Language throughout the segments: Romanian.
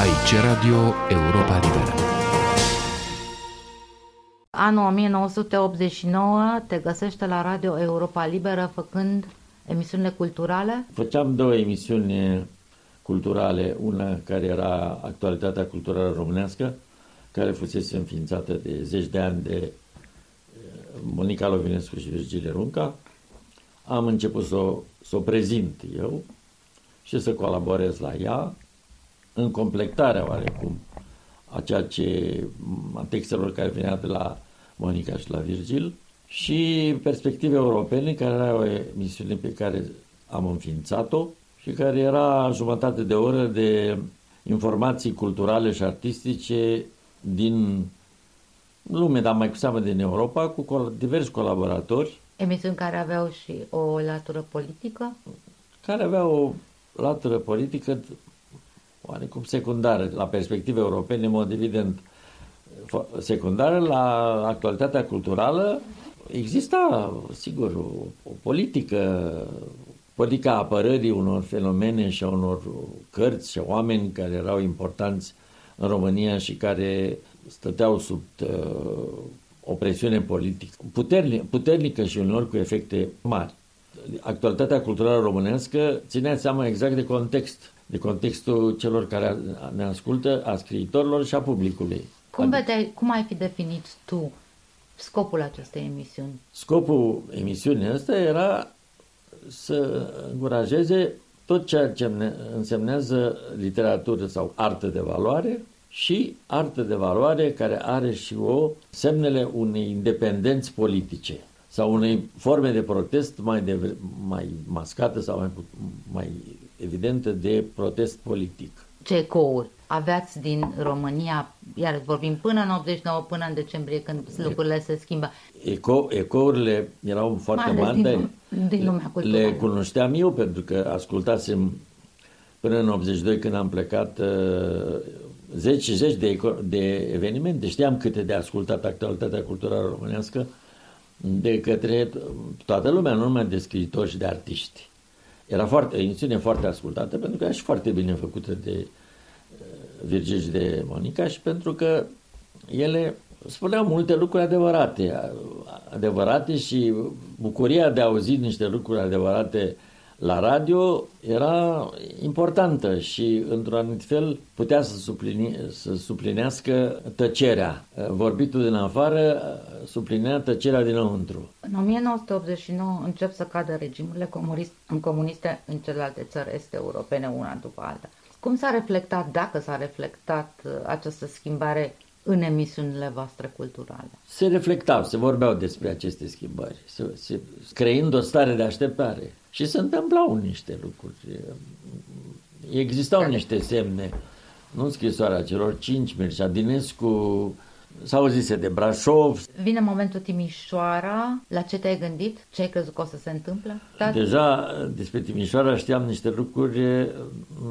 Aici Radio Europa Liberă. Anul 1989 te găsește la Radio Europa Liberă făcând emisiunile culturale? Făceam două emisiuni culturale, una care era actualitatea culturală românească, care fusese înființată de zeci de ani de eh, Monica Lovinescu și Virgile Runca. Am început să o, să o prezint eu și să colaborez la ea în completarea oarecum a ceea ce a textelor care venea de la Monica și la Virgil și perspective europene, care era o emisiune pe care am înființat-o și care era jumătate de oră de informații culturale și artistice din lume, dar mai cu seamă din Europa, cu diversi colaboratori. Emisiuni care aveau și o latură politică? Care aveau o latură politică oarecum secundară, la perspective europene, în mod evident secundară, la actualitatea culturală exista, sigur, o, o politică, politica apărării unor fenomene și a unor cărți și a oameni care erau importanți în România și care stăteau sub uh, o presiune politică puternică, puternică și unor cu efecte mari. Actualitatea culturală românească ținea seama exact de context, de contextul celor care ne ascultă, a scriitorilor și a publicului. Cum, adică- vedeai, cum ai fi definit tu scopul acestei emisiuni? Scopul emisiunii asta era să încurajeze tot ceea ce însemnează literatură sau artă de valoare și artă de valoare care are și o semnele unei independenți politice sau unei forme de protest mai, de, mai mascată sau mai, mai evidentă de protest politic. Ce ecouri aveați din România, iar vorbim până în 89, până în decembrie, când lucrurile se schimbă? Eco, ecourile erau foarte mari, din, din lumea culturală. le cunoșteam eu pentru că ascultasem până în 82 când am plecat uh, zeci și zeci de, de evenimente. Știam câte de ascultat actualitatea culturală românească de către toată lumea, nu numai de scriitori și de artiști. Era foarte, o emisiune foarte ascultată pentru că era și foarte bine făcută de uh, Virgil și de Monica și pentru că ele spuneau multe lucruri adevărate, adevărate și bucuria de a auzi niște lucruri adevărate la radio era importantă și, într-un anumit fel, putea să, supline, să suplinească tăcerea. Vorbitul din afară suplinea tăcerea dinăuntru. În 1989 încep să cadă regimurile comuniste în celelalte țări este europene, una după alta. Cum s-a reflectat, dacă s-a reflectat uh, această schimbare în emisiunile voastre culturale? Se reflectau, se vorbeau despre aceste schimbări, se, se, creând o stare de așteptare. Și se întâmplau niște lucruri. Existau niște semne. Nu în scrisoarea celor cinci, Mircea Dinescu, s-au zise de Brașov. Vine momentul Timișoara, la ce te-ai gândit? Ce ai crezut că o să se întâmple? Da? Deja despre Timișoara știam niște lucruri,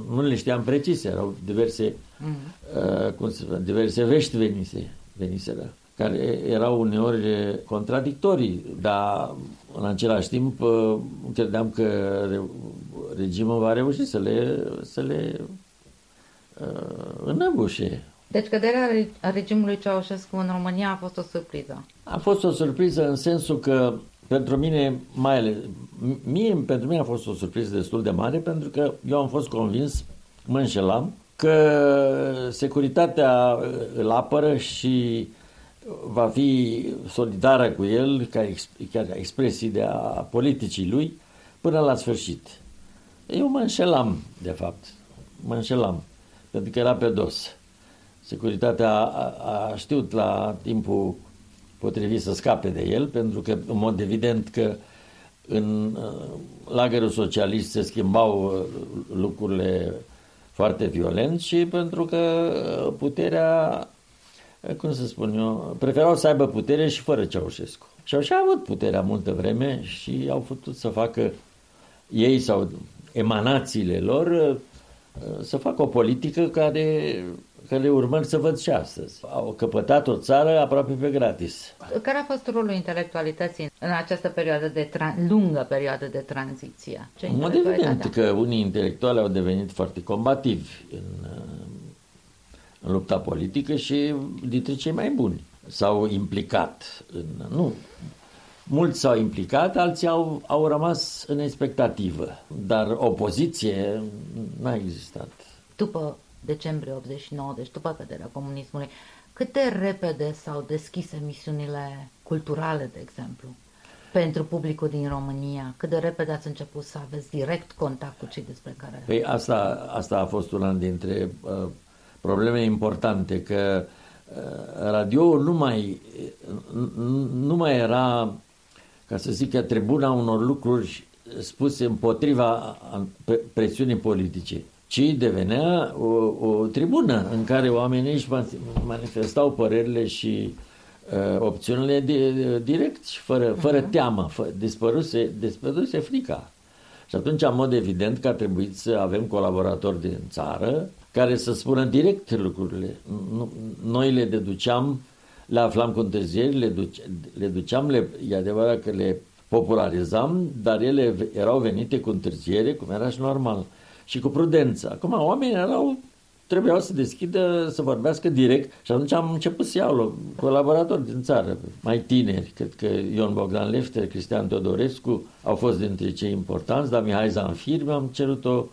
nu le știam precise, erau diverse, mm-hmm. uh, cum se spune, diverse vești venise, veniseră care erau uneori contradictorii, dar în același timp credeam că regimul va reuși să le, să le uh, înăbușe. Deci căderea regimului Ceaușescu în România a fost o surpriză. A fost o surpriză în sensul că pentru mine, mai ales, mie, pentru mine a fost o surpriză destul de mare pentru că eu am fost convins, mă înșelam, că securitatea îl apără și va fi solidară cu el ca, ca expresii de a politicii lui până la sfârșit. Eu mă înșelam, de fapt. Mă înșelam, pentru că era pe dos. Securitatea a, a știut la timpul potrivit să scape de el, pentru că, în mod evident, că în uh, lagărul socialist se schimbau uh, lucrurile foarte violent și pentru că uh, puterea Eh, cum să spun eu, preferau să aibă putere și fără Ceaușescu. Și au și avut puterea multă vreme și au putut să facă ei sau emanațiile lor eh, să facă o politică care, care urmări să văd și astăzi. Au căpătat o țară aproape pe gratis. Care a fost rolul intelectualității în această perioadă de tra- lungă perioadă de tranziție? Ce în mod evident că unii intelectuali au devenit foarte combativi în în lupta politică și dintre cei mai buni s-au implicat. În, nu, mulți s-au implicat, alții au, au rămas în expectativă, dar opoziție n-a existat. După decembrie 89, deci după căderea comunismului, cât de repede s-au deschis emisiunile culturale, de exemplu, pentru publicul din România? Cât de repede ați început să aveți direct contact cu cei despre care... Păi asta, asta a fost una dintre uh, probleme importante, că uh, radioul nu mai, nu mai era, ca să zic, tribuna unor lucruri spuse împotriva presiunii politice ci devenea o, o tribună în care oamenii își manifestau părerile și uh, opțiunile de, direct și fără, fără uh-huh. teamă, fă, dispăruse, dispăruse frica. Și atunci, în mod evident, că a trebuit să avem colaboratori din țară care să spună direct lucrurile. Noi le deduceam, le aflam cu întârzieri, le, duce, le duceam, le, e adevărat că le popularizam, dar ele erau venite cu întârziere, cum era și normal și cu prudență. Acum oamenii erau trebuiau să deschidă, să vorbească direct. Și atunci am început să iau colaboratori din țară, mai tineri, cred că Ion Bogdan Lefter, Cristian Todorescu au fost dintre cei importanți, dar Mihai Zanfir mi-am cerut o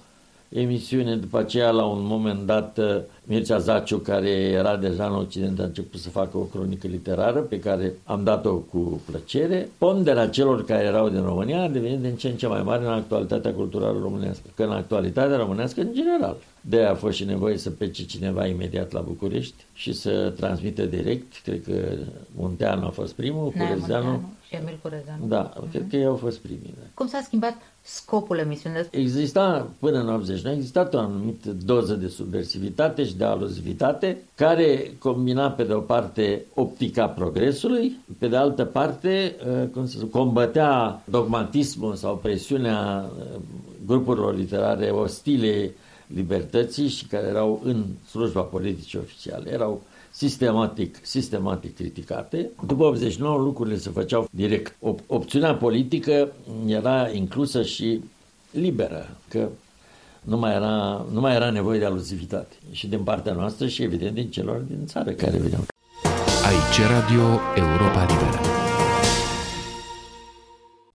emisiune, după aceea la un moment dat Mircea Zaciu, care era deja în Occident, a început să facă o cronică literară pe care am dat-o cu plăcere. Pondera celor care erau din România a devenit din ce în ce mai mare în actualitatea culturală românească, că în actualitatea românească în general. De a fost și nevoie să plece cineva imediat la București și să transmită direct. Cred că Munteanu a fost primul, Curezeanu. Și Emil Curezeanu. Da, uh-huh. cred că ei au fost primii. Da. Cum s-a schimbat scopul emisiunii? Exista, până în 89, a existat o anumită doză de subversivitate și de aluzivitate, care combina pe de o parte optica progresului, pe de altă parte uh, cum să combătea dogmatismul sau presiunea uh, grupurilor literare ostile libertății și care erau în slujba politicii oficiale. Erau sistematic, sistematic criticate. După 89 lucrurile se făceau direct. Op- opțiunea politică era inclusă și liberă, că nu mai, era, nu mai era nevoie de aluzivitate. Și din partea noastră și evident din celor din țară care veneau. Aici Radio Europa Liberă.